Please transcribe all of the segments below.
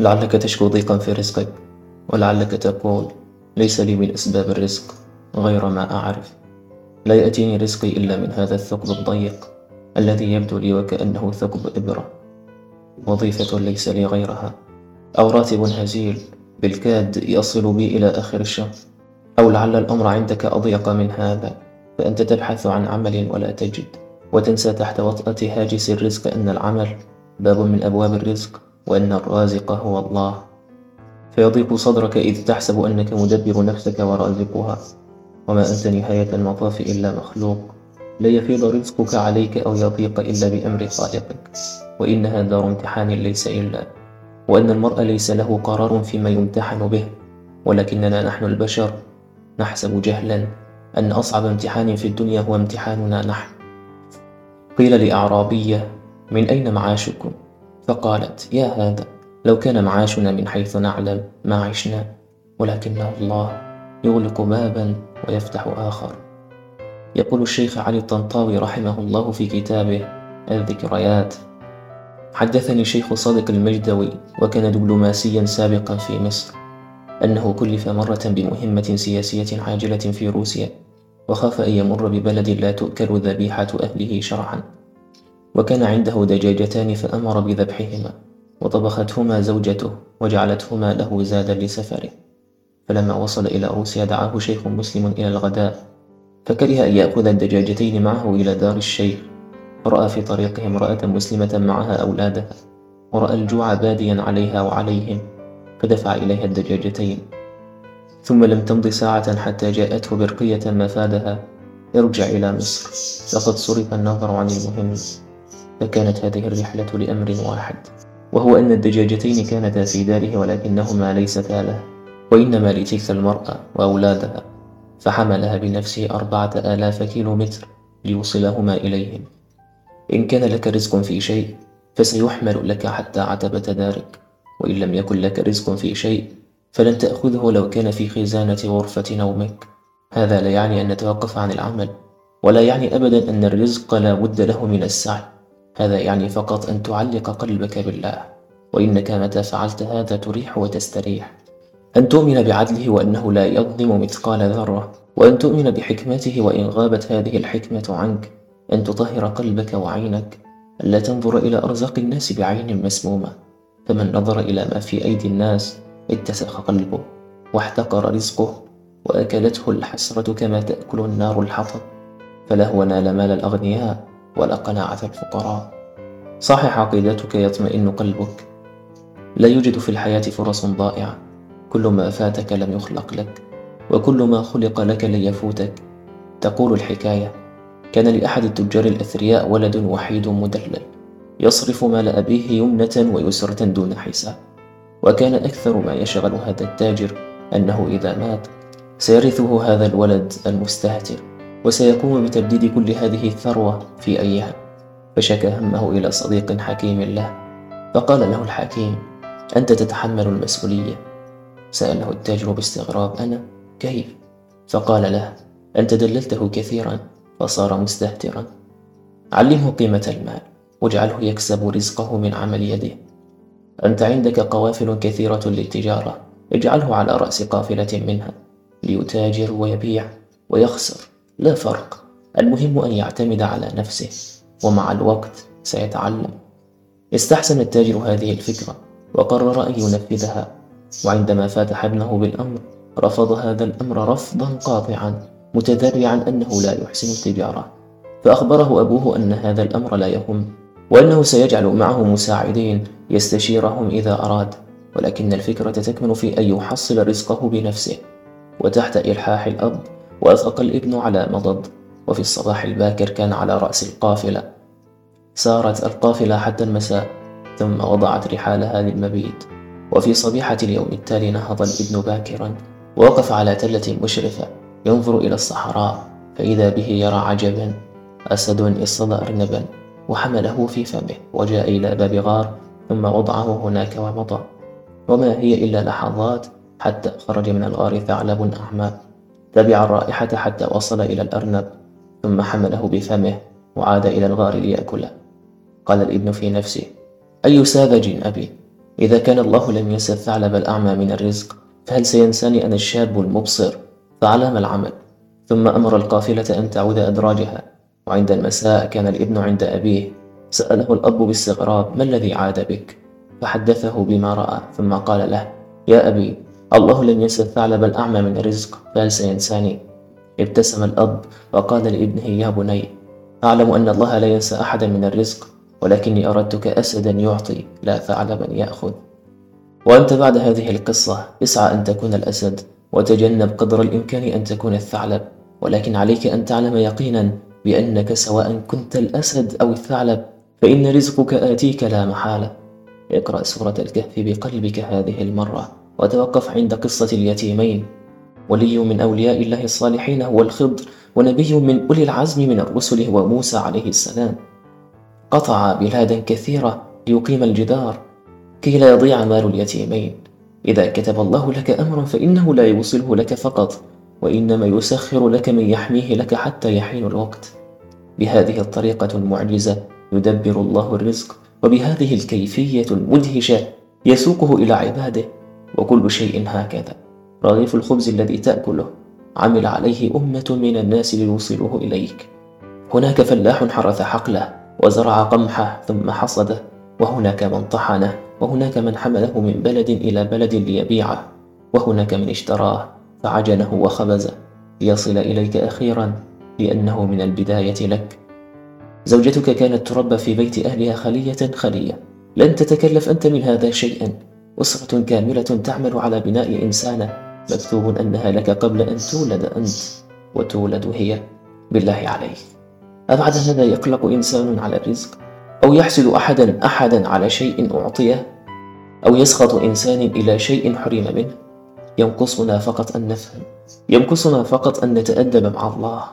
لعلك تشكو ضيقا في رزقك ولعلك تقول ليس لي من أسباب الرزق غير ما أعرف. لا يأتيني رزقي إلا من هذا الثقب الضيق الذي يبدو لي وكأنه ثقب إبرة. وظيفة ليس لي غيرها. أو راتب هزيل بالكاد يصل بي إلى آخر الشهر. أو لعل الأمر عندك أضيق من هذا فأنت تبحث عن عمل ولا تجد. وتنسى تحت وطأة هاجس الرزق أن العمل باب من أبواب الرزق. وأن الرازق هو الله. فيضيق صدرك إذ تحسب أنك مدبر نفسك ورازقها. وما أنت نهاية المطاف إلا مخلوق. لا يفيض رزقك عليك أو يضيق إلا بأمر خالقك. وإنها دار امتحان ليس إلا. وأن المرء ليس له قرار فيما يمتحن به. ولكننا نحن البشر. نحسب جهلا. أن أصعب امتحان في الدنيا هو امتحاننا نحن. قيل لأعرابية من أين معاشكم؟ فقالت يا هذا لو كان معاشنا من حيث نعلم ما عشنا ولكنه الله يغلق بابا ويفتح آخر. يقول الشيخ علي الطنطاوي رحمه الله في كتابه الذكريات حدثني شيخ صادق المجدوي وكان دبلوماسيا سابقا في مصر أنه كلف مرة بمهمة سياسية عاجلة في روسيا وخاف أن يمر ببلد لا تؤكل ذبيحة أهله شرعا. وكان عنده دجاجتان فأمر بذبحهما وطبختهما زوجته وجعلتهما له زادا لسفره. فلما وصل إلى روسيا دعاه شيخ مسلم إلى الغداء فكره أن يأخذ الدجاجتين معه إلى دار الشيخ. فرأى في طريقه امرأة مسلمة معها أولادها ورأى الجوع باديا عليها وعليهم فدفع إليها الدجاجتين. ثم لم تمض ساعة حتى جاءته برقية مفادها ارجع إلى مصر لقد صرف النظر عن المهم. فكانت هذه الرحلة لأمر واحد وهو أن الدجاجتين كانتا في داره ولكنهما ليستا له وإنما لتلك المرأة وأولادها فحملها بنفسه أربعة آلاف كيلو متر ليوصلهما إليهم. إن كان لك رزق في شيء فسيحمل لك حتى عتبة دارك وإن لم يكن لك رزق في شيء فلن تأخذه لو كان في خزانة غرفة نومك. هذا لا يعني أن نتوقف عن العمل ولا يعني أبدا أن الرزق لا بد له من السعي. هذا يعني فقط أن تعلق قلبك بالله وإنك متى فعلت هذا تريح وتستريح. أن تؤمن بعدله وأنه لا يظلم مثقال ذرة وأن تؤمن بحكمته وإن غابت هذه الحكمة عنك. أن تطهر قلبك وعينك. ألا تنظر إلى أرزاق الناس بعين مسمومة. فمن نظر إلى ما في أيدي الناس اتسخ قلبه واحتقر رزقه وأكلته الحسرة كما تأكل النار الحطب. فلهو نال مال الأغنياء. ولا قناعة الفقراء. صحح عقيدتك يطمئن قلبك. لا يوجد في الحياة فرص ضائعة. كل ما فاتك لم يخلق لك وكل ما خلق لك لن يفوتك. تقول الحكاية كان لأحد التجار الأثرياء ولد وحيد مدلل يصرف مال أبيه يمنة ويسرة دون حساب. وكان أكثر ما يشغل هذا التاجر أنه إذا مات سيرثه هذا الولد المستهتر. وسيقوم بتبديد كل هذه الثروة في أيام فشكى همه إلى صديق حكيم له. فقال له الحكيم أنت تتحمل المسؤولية. سأله التاجر باستغراب أنا؟ كيف؟ فقال له أنت دللته كثيرا فصار مستهترا. علمه قيمة المال واجعله يكسب رزقه من عمل يده. أنت عندك قوافل كثيرة للتجارة اجعله على رأس قافلة منها ليتاجر ويبيع ويخسر. لا فرق. المهم أن يعتمد على نفسه ومع الوقت سيتعلم. استحسن التاجر هذه الفكرة وقرر أن ينفذها. وعندما فاتح ابنه بالأمر رفض هذا الأمر رفضا قاطعا متذرعا أنه لا يحسن التجارة. فأخبره أبوه أن هذا الأمر لا يهم وأنه سيجعل معه مساعدين يستشيرهم إذا أراد. ولكن الفكرة تكمن في أن يحصل رزقه بنفسه. وتحت إلحاح الأب وأثق الإبن على مضض وفي الصباح الباكر كان على رأس القافلة. سارت القافلة حتى المساء ثم وضعت رحالها للمبيت وفي صبيحة اليوم التالي نهض الإبن باكرا ووقف على تلة مشرفة ينظر إلى الصحراء فإذا به يرى عجبا أسد اصطدى أرنبا وحمله في فمه وجاء إلى باب غار ثم وضعه هناك ومضى. وما هي إلا لحظات حتى خرج من الغار ثعلب أعمى. تبع الرائحة حتى وصل إلى الأرنب ثم حمله بفمه وعاد إلى الغار ليأكله. قال الابن في نفسه أي ساذج أبي؟ إذا كان الله لم ينسى الثعلب الأعمى من الرزق فهل سينساني أنا الشاب المبصر؟ فعلام العمل. ثم أمر القافلة أن تعود أدراجها. وعند المساء كان الابن عند أبيه سأله الأب باستغراب ما الذي عاد بك؟ فحدثه بما رأى ثم قال له يا أبي الله لم ينسى الثعلب الأعمى من الرزق. فهل سينساني. ابتسم الأب وقال لابنه يا بني أعلم أن الله لا ينسى أحدا من الرزق ولكني أردتك أسدا يعطي لا ثعلبا يأخذ. وأنت بعد هذه القصة اسعى أن تكون الأسد وتجنب قدر الإمكان أن تكون الثعلب. ولكن عليك أن تعلم يقينا بأنك سواء كنت الأسد أو الثعلب فإن رزقك آتيك لا محالة. اقرأ سورة الكهف بقلبك هذه المرة. وتوقف عند قصة اليتيمين. ولي من أولياء الله الصالحين هو الخضر ونبي من أولي العزم من الرسل هو موسى عليه السلام. قطع بلادا كثيرة ليقيم الجدار. كي لا يضيع مال اليتيمين. إذا كتب الله لك أمرا فإنه لا يوصله لك فقط وإنما يسخر لك من يحميه لك حتى يحين الوقت. بهذه الطريقة المعجزة يدبر الله الرزق وبهذه الكيفية المدهشة يسوقه إلى عباده. وكل شيء هكذا. رغيف الخبز الذي تأكله عمل عليه أمة من الناس ليوصلوه إليك. هناك فلاح حرث حقله وزرع قمحه ثم حصده وهناك من طحنه وهناك من حمله من بلد إلى بلد ليبيعه وهناك من اشتراه فعجنه وخبزه. ليصل إليك أخيرا لأنه من البداية لك. زوجتك كانت تربى في بيت أهلها خلية خلية. لن تتكلف أنت من هذا شيئا. أسرة كاملة تعمل على بناء إنسانة مكتوب أنها لك قبل أن تولد أنت وتولد هي بالله عليك. أبعد هذا يقلق إنسان على الرزق؟ أو يحسد أحدا أحدا على شيء أعطيه؟ أو يسخط إنسان إلى شيء حرم منه؟ ينقصنا فقط أن نفهم. ينقصنا فقط أن نتأدب مع الله.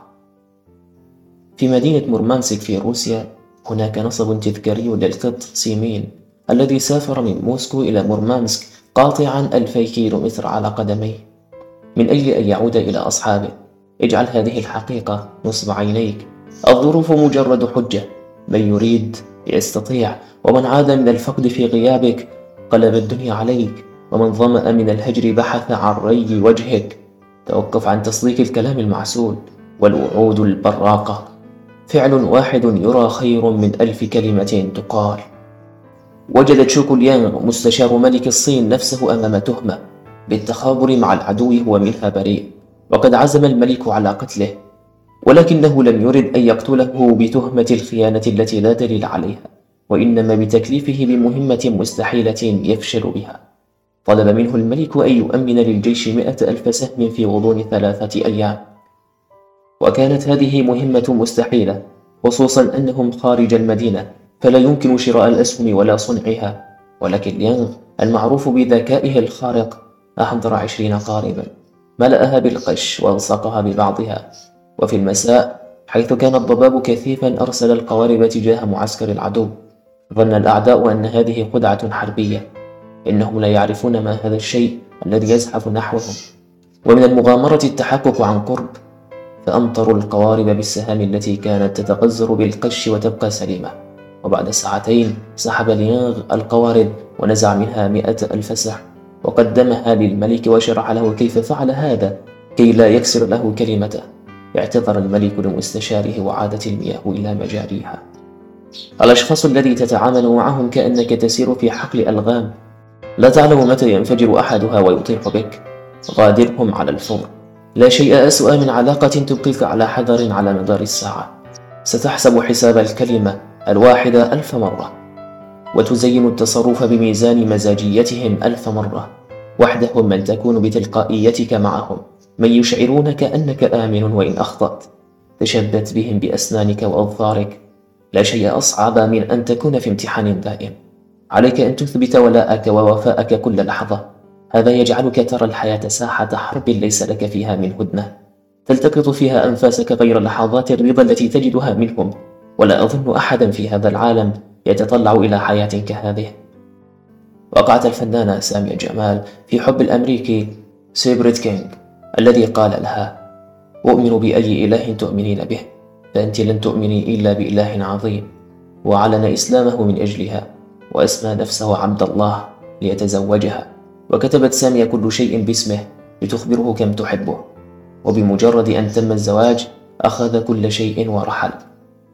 في مدينة مورمانسك في روسيا هناك نصب تذكاري للقط سيمين. الذي سافر من موسكو إلى مورمانسك قاطعا ألفي كيلومتر على قدميه. من أجل أن يعود إلى أصحابه. اجعل هذه الحقيقة نصب عينيك. الظروف مجرد حجة. من يريد يستطيع ومن عاد من الفقد في غيابك قلب الدنيا عليك. ومن ظمأ من الهجر بحث عن ري وجهك. توقف عن تصديق الكلام المعسول والوعود البراقة. فعل واحد يرى خير من ألف كلمة تقال. وجد تشوكو ليانغ مستشار ملك الصين نفسه أمام تهمة بالتخابر مع العدو هو منها بريء وقد عزم الملك على قتله ولكنه لم يرد أن يقتله بتهمة الخيانة التي لا دليل عليها وإنما بتكليفه بمهمة مستحيلة يفشل بها. طلب منه الملك أن يؤمن للجيش مئة ألف سهم في غضون ثلاثة أيام. وكانت هذه مهمة مستحيلة خصوصا أنهم خارج المدينة. فلا يمكن شراء الأسهم ولا صنعها ولكن ليانغ المعروف بذكائه الخارق أحضر عشرين قاربا ملأها بالقش وألصقها ببعضها. وفي المساء حيث كان الضباب كثيفا أرسل القوارب تجاه معسكر العدو. ظن الأعداء أن هذه خدعة حربية إنهم لا يعرفون ما هذا الشيء الذي يزحف نحوهم. ومن المغامرة التحقق عن قرب فأمطروا القوارب بالسهام التي كانت تتقزر بالقش وتبقى سليمة. وبعد ساعتين سحب ليانغ القوارب ونزع منها مئة ألف سهم وقدمها للملك وشرح له كيف فعل هذا كي لا يكسر له كلمته. اعتذر الملك لمستشاره وعادت المياه إلى مجاريها. الأشخاص الذي تتعامل معهم كأنك تسير في حقل ألغام. لا تعلم متى ينفجر أحدها ويطيح بك. غادرهم على الفور. لا شيء أسوأ من علاقة تبقيك على حذر على مدار الساعة. ستحسب حساب الكلمة الواحدة ألف مرة وتزين التصرف بميزان مزاجيتهم ألف مرة وحدهم من تكون بتلقائيتك معهم من يشعرونك أنك آمن وإن أخطأت تشبت بهم بأسنانك وأظفارك. لا شيء أصعب من أن تكون في امتحان دائم. عليك أن تثبت ولاءك ووفاءك كل لحظة. هذا يجعلك ترى الحياة ساحة حرب ليس لك فيها من هدنة. تلتقط فيها أنفاسك غير لحظات الرضا التي تجدها منهم. ولا أظن أحدا في هذا العالم يتطلع إلى حياة كهذه. وقعت الفنانة سامية جمال في حب الأمريكي سيبريت كينغ الذي قال لها أؤمن بأي إله تؤمنين به فأنت لن تؤمني إلا بإله عظيم وعلن إسلامه من أجلها وأسمى نفسه عبد الله ليتزوجها. وكتبت سامية كل شيء باسمه لتخبره كم تحبه وبمجرد أن تم الزواج أخذ كل شيء ورحل.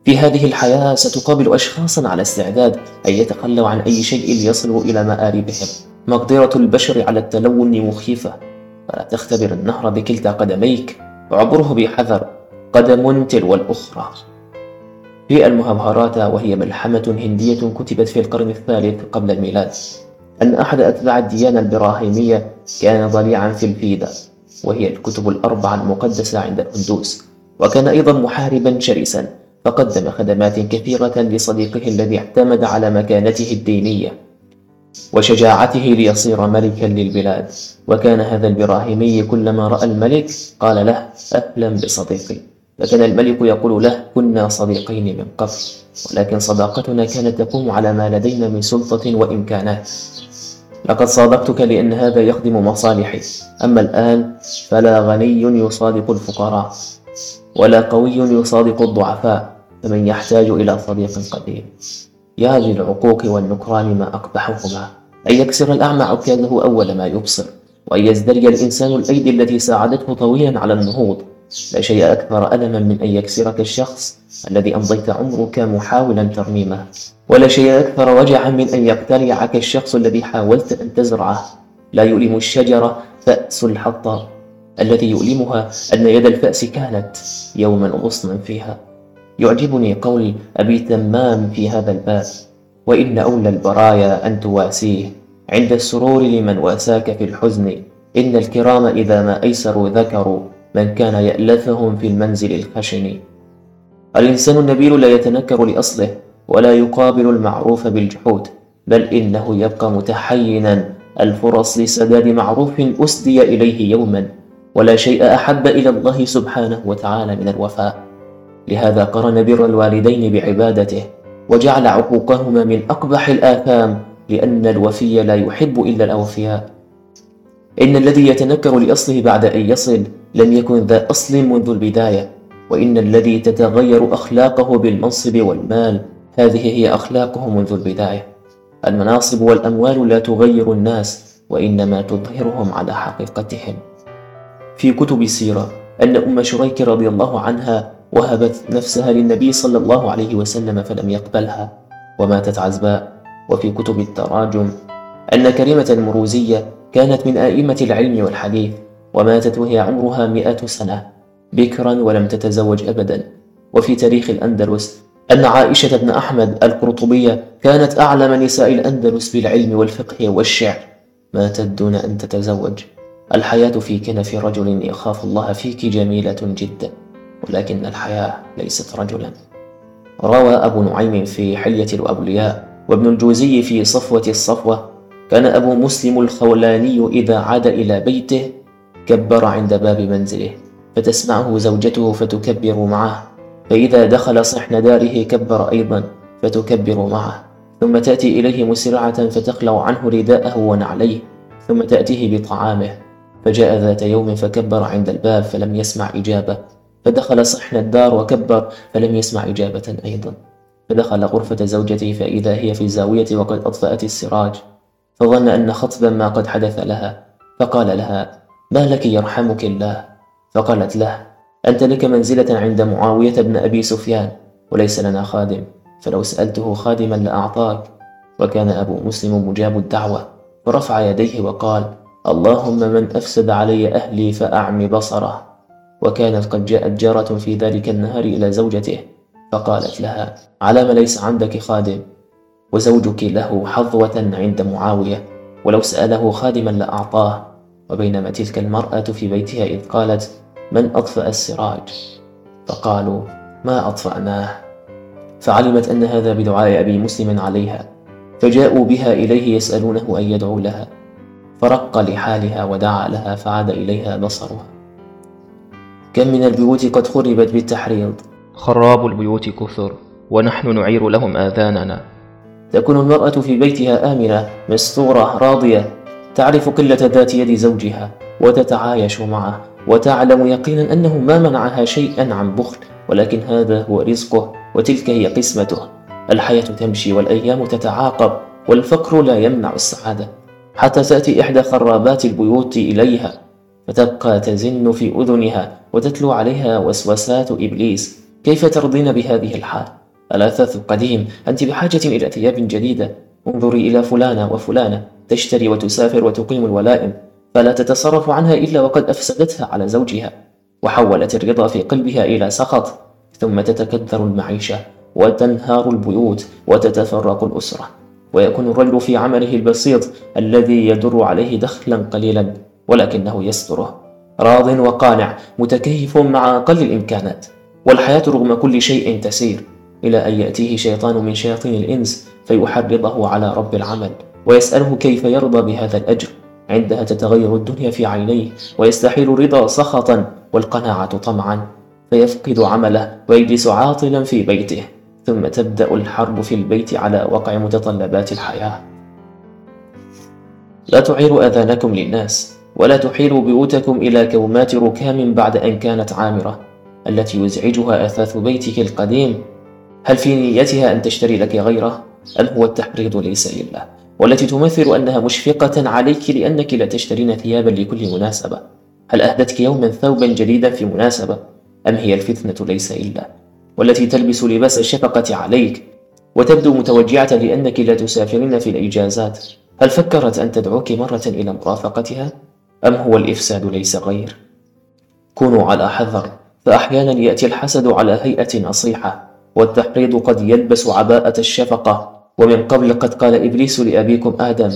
في هذه الحياة ستقابل أشخاصا على استعداد أن يتخلوا عن أي شيء ليصلوا إلى مآربهم. مقدرة البشر على التلون مخيفة. فلا تختبر النهر بكلتا قدميك. وعبره بحذر قدم تلو الأخرى. في المهبهرات وهي ملحمة هندية كتبت في القرن الثالث قبل الميلاد. أن أحد أتباع الديانة البراهيمية كان ضليعا في الفيدة وهي الكتب الأربعة المقدسة عند الهندوس وكان أيضا محاربا شرسا. فقدم خدمات كثيرة لصديقه الذي اعتمد على مكانته الدينية وشجاعته ليصير ملكا للبلاد. وكان هذا البراهيمي كلما رأى الملك قال له أهلا بصديقي. فكان الملك يقول له كنا صديقين من قبل ولكن صداقتنا كانت تقوم على ما لدينا من سلطة وإمكانات. لقد صادقتك لأن هذا يخدم مصالحي. أما الآن فلا غني يصادق الفقراء. ولا قوي يصادق الضعفاء فمن يحتاج إلى صديق قديم يا للعقوق والنكران ما أقبحهما. أن يكسر الأعمى عكازه أول ما يبصر. وأن يزدري الإنسان الأيدي التي ساعدته طويلا على النهوض. لا شيء أكثر ألما من أن يكسرك الشخص الذي أمضيت عمرك محاولا ترميمه. ولا شيء أكثر وجعا من أن يقتلعك الشخص الذي حاولت أن تزرعه. لا يؤلم الشجرة فأس الحطة الذي يؤلمها أن يد الفأس كانت يوما غصنا فيها. يعجبني قول أبي تمام في هذا الباب وإن أولى البرايا أن تواسيه. عند السرور لمن واساك في الحزن. إن الكرام إذا ما أيسروا ذكروا من كان يألفهم في المنزل الخشن. الإنسان النبيل لا يتنكر لأصله ولا يقابل المعروف بالجحود بل إنه يبقى متحينا. الفرص لسداد معروف أسدي إليه يوما. ولا شيء أحب إلى الله سبحانه وتعالى من الوفاء. لهذا قرن بر الوالدين بعبادته وجعل عقوقهما من أقبح الآثام لأن الوفي لا يحب إلا الأوفياء. إن الذي يتنكر لأصله بعد أن يصل لم يكن ذا أصل منذ البداية وإن الذي تتغير أخلاقه بالمنصب والمال هذه هي أخلاقه منذ البداية. المناصب والأموال لا تغير الناس وإنما تظهرهم على حقيقتهم. في كتب السيرة أن أم شريك رضي الله عنها وهبت نفسها للنبي صلى الله عليه وسلم فلم يقبلها وماتت عزباء. وفي كتب التراجم أن كريمة المروزية كانت من آئمة العلم والحديث وماتت وهي عمرها مئة سنة بكرا ولم تتزوج أبدا. وفي تاريخ الأندلس أن عائشة بن أحمد القرطبية كانت أعلم نساء الأندلس بالعلم والفقه والشعر. ماتت دون أن تتزوج. الحياة في كنف رجل يخاف الله فيك جميلة جدا ولكن الحياة ليست رجلا. روى أبو نعيم في حلية الأولياء وابن الجوزي في صفوة الصفوة كان أبو مسلم الخولاني إذا عاد إلى بيته كبر عند باب منزله فتسمعه زوجته فتكبر معه فإذا دخل صحن داره كبر أيضا فتكبر معه. ثم تأتي إليه مسرعة فتخلع عنه رداءه ونعليه ثم تأتيه بطعامه. فجاء ذات يوم فكبر عند الباب فلم يسمع إجابة فدخل صحن الدار وكبر فلم يسمع إجابة أيضا. فدخل غرفة زوجته فإذا هي في الزاوية وقد أطفأت السراج فظن أن خطبا ما قد حدث لها فقال لها ما لك يرحمك الله؟ فقالت له أنت لك منزلة عند معاوية بن أبي سفيان وليس لنا خادم فلو سألته خادما لأعطاك. وكان أبو مسلم مجاب الدعوة فرفع يديه وقال اللهم من أفسد علي أهلي فأعم بصره. وكانت قد جاءت جارة في ذلك النهار إلى زوجته فقالت لها على ما ليس عندك خادم؟ وزوجك له حظوة عند معاوية ولو سأله خادما لأعطاه. وبينما تلك المرأة في بيتها إذ قالت من أطفأ السراج؟ فقالوا ما أطفأناه. فعلمت أن هذا بدعاء أبي مسلم عليها فجاءوا بها إليه يسألونه أن يدعو لها. فرق لحالها ودعا لها فعاد إليها بصرها. كم من البيوت قد خربت بالتحريض. خراب البيوت كثر ونحن نعير لهم آذاننا. تكون المرأة في بيتها آمنة مستورة راضية. تعرف قلة ذات يد زوجها وتتعايش معه وتعلم يقينا أنه ما منعها شيئا عن بخل ولكن هذا هو رزقه وتلك هي قسمته. الحياة تمشي والأيام تتعاقب والفقر لا يمنع السعادة. حتى تأتي إحدى خرابات البيوت إليها فتبقى تزن في أذنها وتتلو عليها وسوسات إبليس. كيف ترضين بهذه الحال؟ الأثاث قديم أنت بحاجة إلى ثياب جديدة. انظري إلى فلانة وفلانة تشتري وتسافر وتقيم الولائم فلا تتصرف عنها إلا وقد أفسدتها على زوجها وحولت الرضا في قلبها إلى سخط ثم تتكدر المعيشة وتنهار البيوت وتتفرق الأسرة. ويكون الرجل في عمله البسيط الذي يدر عليه دخلا قليلا ولكنه يستره. راض وقانع متكيف مع أقل الإمكانات. والحياة رغم كل شيء تسير إلى أن يأتيه شيطان من شياطين الإنس فيحرضه على رب العمل ويسأله كيف يرضى بهذا الأجر. عندها تتغير الدنيا في عينيه ويستحيل الرضا سخطا والقناعة طمعا. فيفقد عمله ويجلس عاطلا في بيته. ثم تبدأ الحرب في البيت على وقع متطلبات الحياة. لا تعيروا أذانكم للناس ولا تحيلوا بيوتكم إلى كومات ركام بعد أن كانت عامرة التي يزعجها أثاث بيتك القديم. هل في نيتها أن تشتري لك غيره؟ أم هو التحريض ليس لله؟ والتي تمثل أنها مشفقة عليك لأنك لا تشترين ثيابا لكل مناسبة. هل أهدتك يوما ثوبا جديدا في مناسبة؟ أم هي الفتنة ليس إلا والتي تلبس لباس الشفقة عليك وتبدو متوجعة لأنك لا تسافرين في الإجازات. هل فكرت أن تدعوك مرة إلى مرافقتها؟ أم هو الإفساد ليس غير؟ كونوا على حذر فأحيانا يأتي الحسد على هيئة نصيحة والتحريض قد يلبس عباءة الشفقة. ومن قبل قد قال إبليس لأبيكم آدم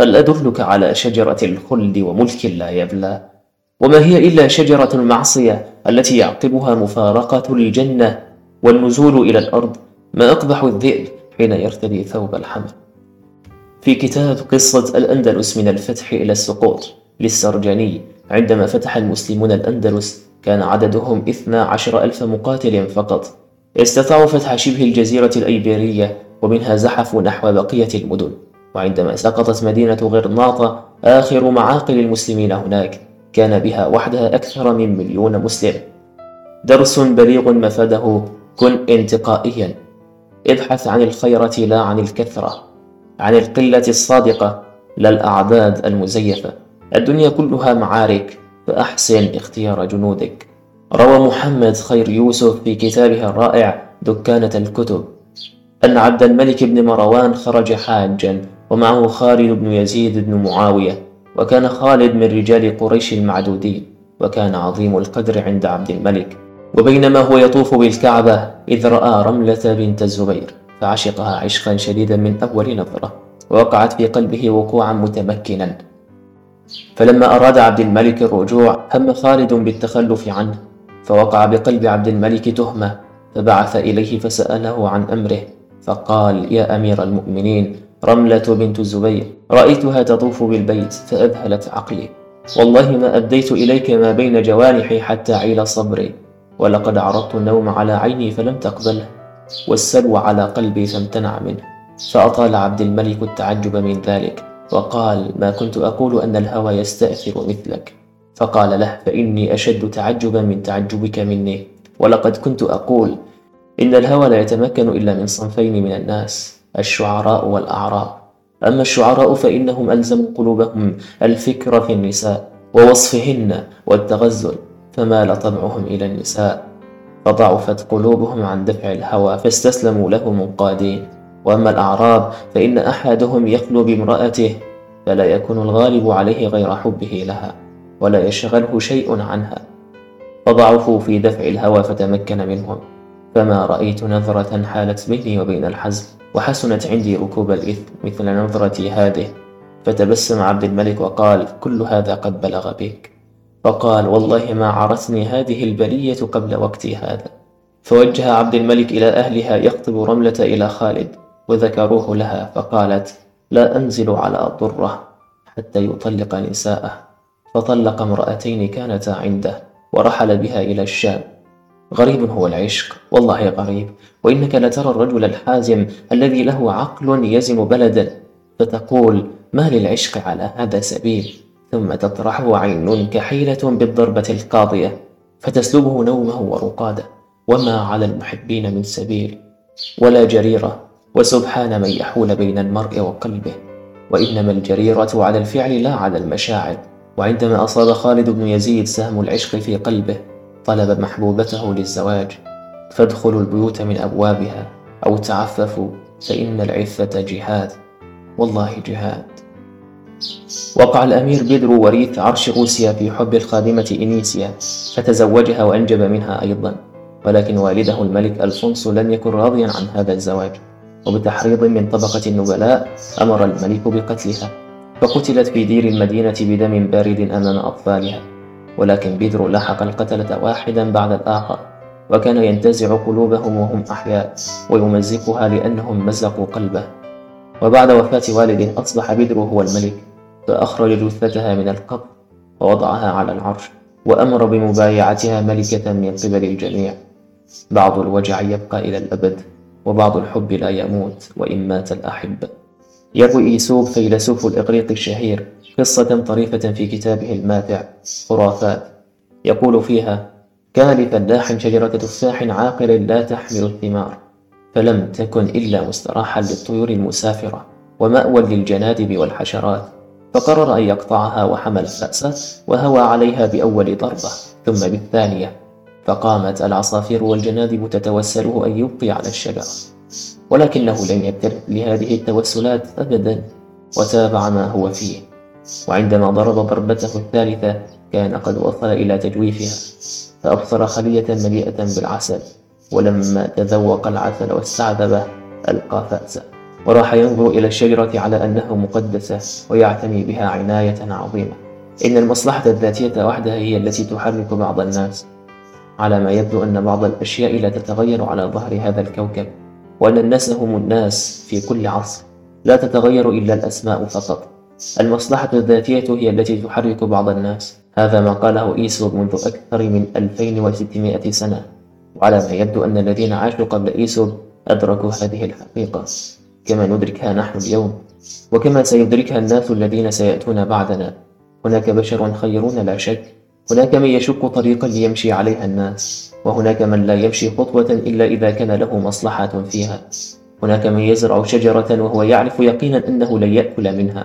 هل أدلك على شجرة الخلد وملك لا يبلى؟ وما هي إلا شجرة المعصية التي يعقبها مفارقة الجنة؟ والنزول إلى الأرض ما أقبح الذئب حين يرتدي ثوب الحمل في كتاب قصة الأندلس من الفتح إلى السقوط للسرجاني عندما فتح المسلمون الأندلس كان عددهم إثنى عشر ألف مقاتل فقط. استطاعوا فتح شبه الجزيرة الأيبيرية ومنها زحفوا نحو بقية المدن. وعندما سقطت مدينة غرناطة آخر معاقل المسلمين هناك كان بها وحدها أكثر من مليون مسلم. درس بليغ مفاده كن انتقائيا. ابحث عن الخيرة لا عن الكثرة. عن القلة الصادقة لا الأعداد المزيفة. الدنيا كلها معارك فأحسن اختيار جنودك. روى محمد خير يوسف في كتابه الرائع دكانة الكتب. أن عبد الملك بن مروان خرج حاجا ومعه خالد بن يزيد بن معاوية. وكان خالد من رجال قريش المعدودين. وكان عظيم القدر عند عبد الملك. وبينما هو يطوف بالكعبة إذ رأى رملة بنت الزبير فعشقها عشقا شديدا من أول نظرة ووقعت في قلبه وقوعا متمكنا. فلما أراد عبد الملك الرجوع هم خالد بالتخلف عنه فوقع بقلب عبد الملك تهمة فبعث إليه فسأله عن أمره فقال يا أمير المؤمنين رملة بنت الزبير رأيتها تطوف بالبيت فأذهلت عقلي. والله ما أبديت إليك ما بين جوانحي حتى عيل صبري. ولقد عرضت النوم على عيني فلم تقبله والسلوى على قلبي فامتنع منه. فأطال عبد الملك التعجب من ذلك وقال ما كنت أقول أن الهوى يستأثر مثلك. فقال له فإني أشد تعجبا من تعجبك مني ولقد كنت أقول إن الهوى لا يتمكن إلا من صنفين من الناس الشعراء والأعراب. أما الشعراء فإنهم ألزموا قلوبهم الفكر في النساء ووصفهن والتغزل. فمال طبعهم إلى النساء فضعفت قلوبهم عن دفع الهوى فاستسلموا له منقادين. وأما الأعراب فإن أحدهم يخلو بامرأته فلا يكون الغالب عليه غير حبه لها ولا يشغله شيء عنها. فضعفوا في دفع الهوى فتمكن منهم. فما رأيت نظرة حالت بيني وبين الحزم وحسنت عندي ركوب الإثم مثل نظرتي هذه. فتبسم عبد الملك وقال كل هذا قد بلغ بك. فقال والله ما عرتني هذه البلية قبل وقتي هذا. فوجه عبد الملك إلى أهلها يخطب رملة إلى خالد وذكروه لها فقالت لا أنزل على ضرة حتى يطلق نساءه. فطلق امرأتين كانتا عنده ورحل بها إلى الشام. غريب هو العشق والله غريب. وإنك لترى الرجل الحازم الذي له عقل يزن بلدا فتقول ما للعشق على هذا سبيل؟ ثم تطرحه عين كحيلة بالضربة القاضية فتسلبه نومه ورقاده وما على المحبين من سبيل ولا جريرة وسبحان من يحول بين المرء وقلبه وإنما الجريرة على الفعل لا على المشاعر وعندما أصاب خالد بن يزيد سهم العشق في قلبه طلب محبوبته للزواج فادخلوا البيوت من أبوابها أو تعففوا فإن العفة جهاد والله جهاد. وقع الأمير بيدرو وريث عرش روسيا في حب الخادمة إنيسيا فتزوجها وأنجب منها أيضا. ولكن والده الملك ألفونسو لم يكن راضيا عن هذا الزواج. وبتحريض من طبقة النبلاء أمر الملك بقتلها. فقتلت في دير المدينة بدم بارد أمام أطفالها. ولكن بيدرو لاحق القتلة واحدا بعد الآخر. وكان ينتزع قلوبهم وهم أحياء ويمزقها لأنهم مزقوا قلبه. وبعد وفاة والده أصبح بيدرو هو الملك. فأخرج جثتها من القبر ووضعها على العرش وأمر بمبايعتها ملكة من قبل الجميع. بعض الوجع يبقى إلى الأبد وبعض الحب لا يموت وإن مات الأحبة يروي إيسوب فيلسوف الإغريق الشهير قصة طريفة في كتابه الماتع خرافات. يقول فيها كان لفلاح شجرة تفاح عاقر لا تحمل الثمار فلم تكن إلا مستراحا للطيور المسافرة ومأوى للجنادب والحشرات. فقرر أن يقطعها وحمل رأسه وهوى عليها بأول ضربة ثم بالثانية فقامت العصافير والجنادب تتوسله أن يبقي على الشجرة. ولكنه لم يكترث لهذه التوسلات أبدا وتابع ما هو فيه. وعندما ضرب ضربته الثالثة كان قد وصل إلى تجويفها فأبصر خلية مليئة بالعسل ولما تذوق العسل واستعذبه ألقى فأسه. وراح ينظر إلى الشجرة على أنها مقدسة ويعتني بها عناية عظيمة. إن المصلحة الذاتية وحدها هي التي تحرك بعض الناس على ما يبدو أن بعض الأشياء لا تتغير على ظهر هذا الكوكب وأن الناس هم الناس في كل عصر. لا تتغير إلا الأسماء فقط. المصلحة الذاتية هي التي تحرك بعض الناس. هذا ما قاله إيسو منذ أكثر من 2600 سنة. وعلى ما يبدو أن الذين عاشوا قبل إيسو أدركوا هذه الحقيقة. كما ندركها نحن اليوم وكما سيدركها الناس الذين سيأتون بعدنا. هناك بشر خيرون لا شك. هناك من يشق طريقا ليمشي عليها الناس. وهناك من لا يمشي خطوة إلا إذا كان له مصلحة فيها. هناك من يزرع شجرة وهو يعرف يقينا أنه لن يأكل منها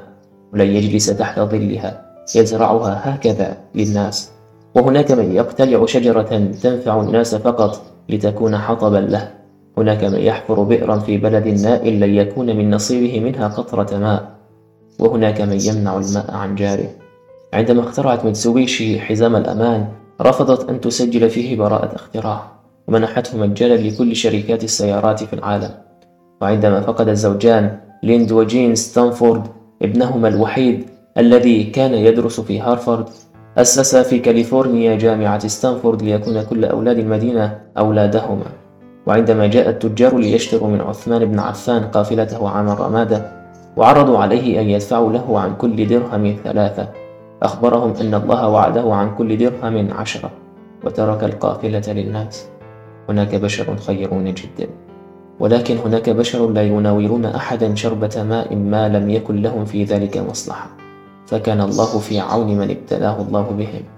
ولن يجلس تحت ظلها. يزرعها هكذا للناس. وهناك من يقتلع شجرة تنفع الناس فقط لتكون حطبا له. هناك من يحفر بئرا في بلد ناء لن يكون من نصيبه منها قطرة ماء. وهناك من يمنع الماء عن جاره. عندما اخترعت ميتسوبيشي حزام الأمان رفضت أن تسجل فيه براءة اختراع ومنحته مجانا لكل شركات السيارات في العالم. وعندما فقد الزوجان ليلند وجين ستانفورد ابنهما الوحيد الذي كان يدرس في هارفارد أسس في كاليفورنيا جامعة ستانفورد ليكون كل أولاد المدينة أولادهما. وعندما جاء التجار ليشتروا من عثمان بن عفان قافلته عام الرمادة وعرضوا عليه أن يدفعوا له عن كل درهم ثلاثة. أخبرهم أن الله وعده عن كل درهم عشرة وترك القافلة للناس. هناك بشر خيرون جدا. ولكن هناك بشر لا يناولون أحدا شربة ماء ما لم يكن لهم في ذلك مصلحة. فكان الله في عون من ابتلاه الله بهم.